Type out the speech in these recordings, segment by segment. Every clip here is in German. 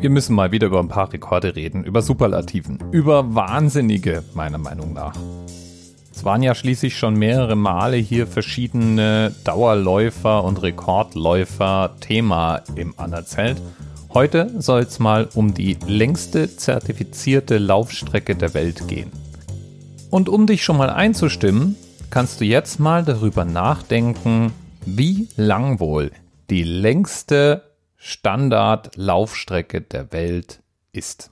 wir müssen mal wieder über ein paar Rekorde reden, über Superlativen, über Wahnsinnige, meiner Meinung nach. Es waren ja schließlich schon mehrere Male hier verschiedene Dauerläufer und Rekordläufer Thema im Annerzelt. Heute soll es mal um die längste zertifizierte Laufstrecke der Welt gehen. Und um dich schon mal einzustimmen, kannst du jetzt mal darüber nachdenken, wie lang wohl die längste Standardlaufstrecke der Welt ist.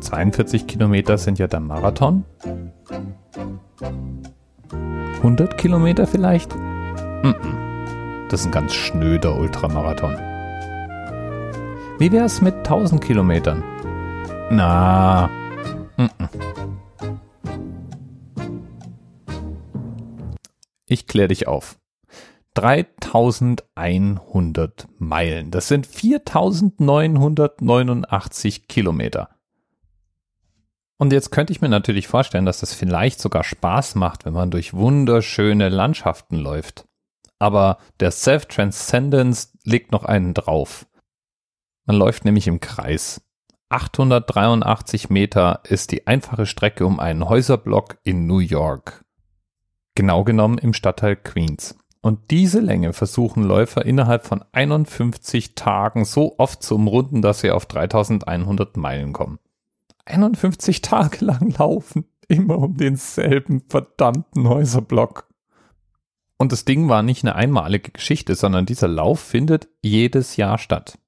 ...42 Kilometer sind ja der Marathon. 100 Kilometer vielleicht? Das ist ein ganz schnöder Ultramarathon. Wie wäre es mit 1000 Kilometern? Na, ich kläre dich auf. 3100 Meilen. Das sind 4989 Kilometer. Und jetzt könnte ich mir natürlich vorstellen, dass das vielleicht sogar Spaß macht, wenn man durch wunderschöne Landschaften läuft. Aber der Self-Transcendence legt noch einen drauf. Man läuft nämlich im Kreis. 883 Meter ist die einfache Strecke um einen Häuserblock in New York. Genau genommen im Stadtteil Queens. Und diese Länge versuchen Läufer innerhalb von 51 Tagen so oft zu umrunden, dass sie auf 3100 Meilen kommen. 51 Tage lang laufen, immer um denselben verdammten Häuserblock. Und das Ding war nicht eine einmalige Geschichte, sondern dieser Lauf findet jedes Jahr statt.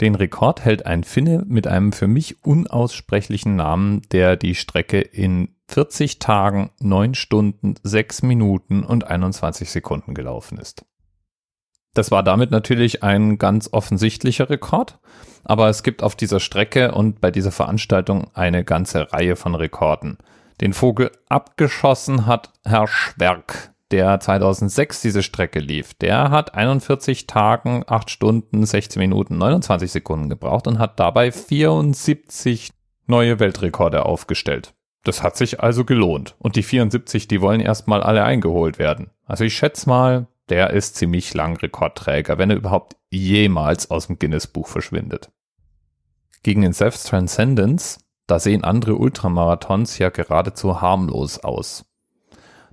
Den Rekord hält ein Finne mit einem für mich unaussprechlichen Namen, der die Strecke in 40 Tagen, 9 Stunden, 6 Minuten und 21 Sekunden gelaufen ist. Das war damit natürlich ein ganz offensichtlicher Rekord, aber es gibt auf dieser Strecke und bei dieser Veranstaltung eine ganze Reihe von Rekorden. Den Vogel abgeschossen hat Herr Schwerk, der 2006 diese Strecke lief, der hat 41 Tagen, 8 Stunden, 16 Minuten, 29 Sekunden gebraucht und hat dabei 74 neue Weltrekorde aufgestellt. Das hat sich also gelohnt. Und die 74, die wollen erstmal alle eingeholt werden. Also ich schätze mal, der ist ziemlich lang Rekordträger, wenn er überhaupt jemals aus dem Guinness-Buch verschwindet. Gegen den Self-Transcendence, da sehen andere Ultramarathons ja geradezu harmlos aus.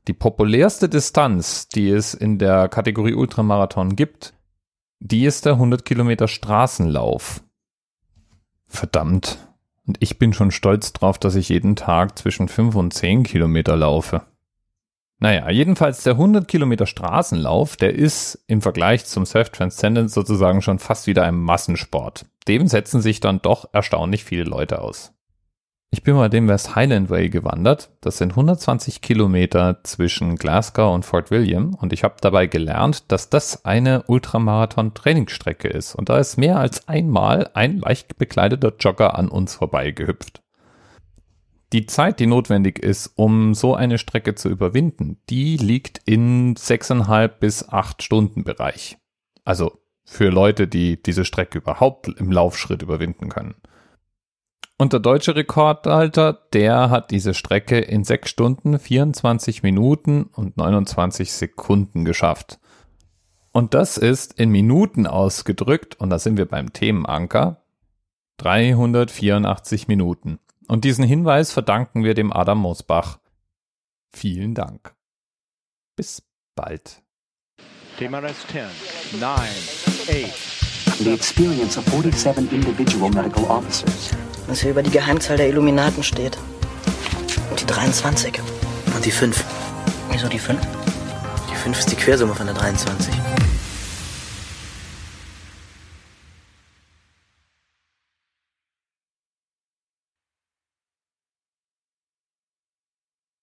Die populärste Distanz, die es in der Kategorie Ultramarathon gibt, die ist der 100 Kilometer Straßenlauf. Verdammt. Und ich bin schon stolz drauf, dass ich jeden Tag zwischen 5 und 10 Kilometer laufe. Naja, jedenfalls der 100 Kilometer Straßenlauf, der ist im Vergleich zum Self-Transcendence sozusagen schon fast wieder ein Massensport. Dem setzen sich dann doch erstaunlich viele Leute aus. Ich bin mal den West Highland Way gewandert. Das sind 120 Kilometer zwischen Glasgow und Fort William und ich habe dabei gelernt, dass das eine Ultramarathon-Trainingsstrecke ist. Und da ist mehr als einmal ein leicht bekleideter Jogger an uns vorbeigehüpft. Die Zeit, die notwendig ist, um so eine Strecke zu überwinden, die liegt in sechseinhalb bis acht Stunden Bereich. Also für Leute, die diese Strecke überhaupt im Laufschritt überwinden können. Und der deutsche Rekordhalter, der hat diese Strecke in 6 Stunden, 24 Minuten und 29 Sekunden geschafft. Und das ist in Minuten ausgedrückt, und da sind wir beim Themenanker, 384 Minuten. Und diesen Hinweis verdanken wir dem Adam Mosbach. Vielen Dank. Bis bald. Thema Rest 10, 9, 8, the experience of 47 individual medical officers. Was hier über die Geheimzahl der Illuminaten steht. Und die 23. Und die 5. Wieso die 5? Die 5 ist die Quersumme von der 23.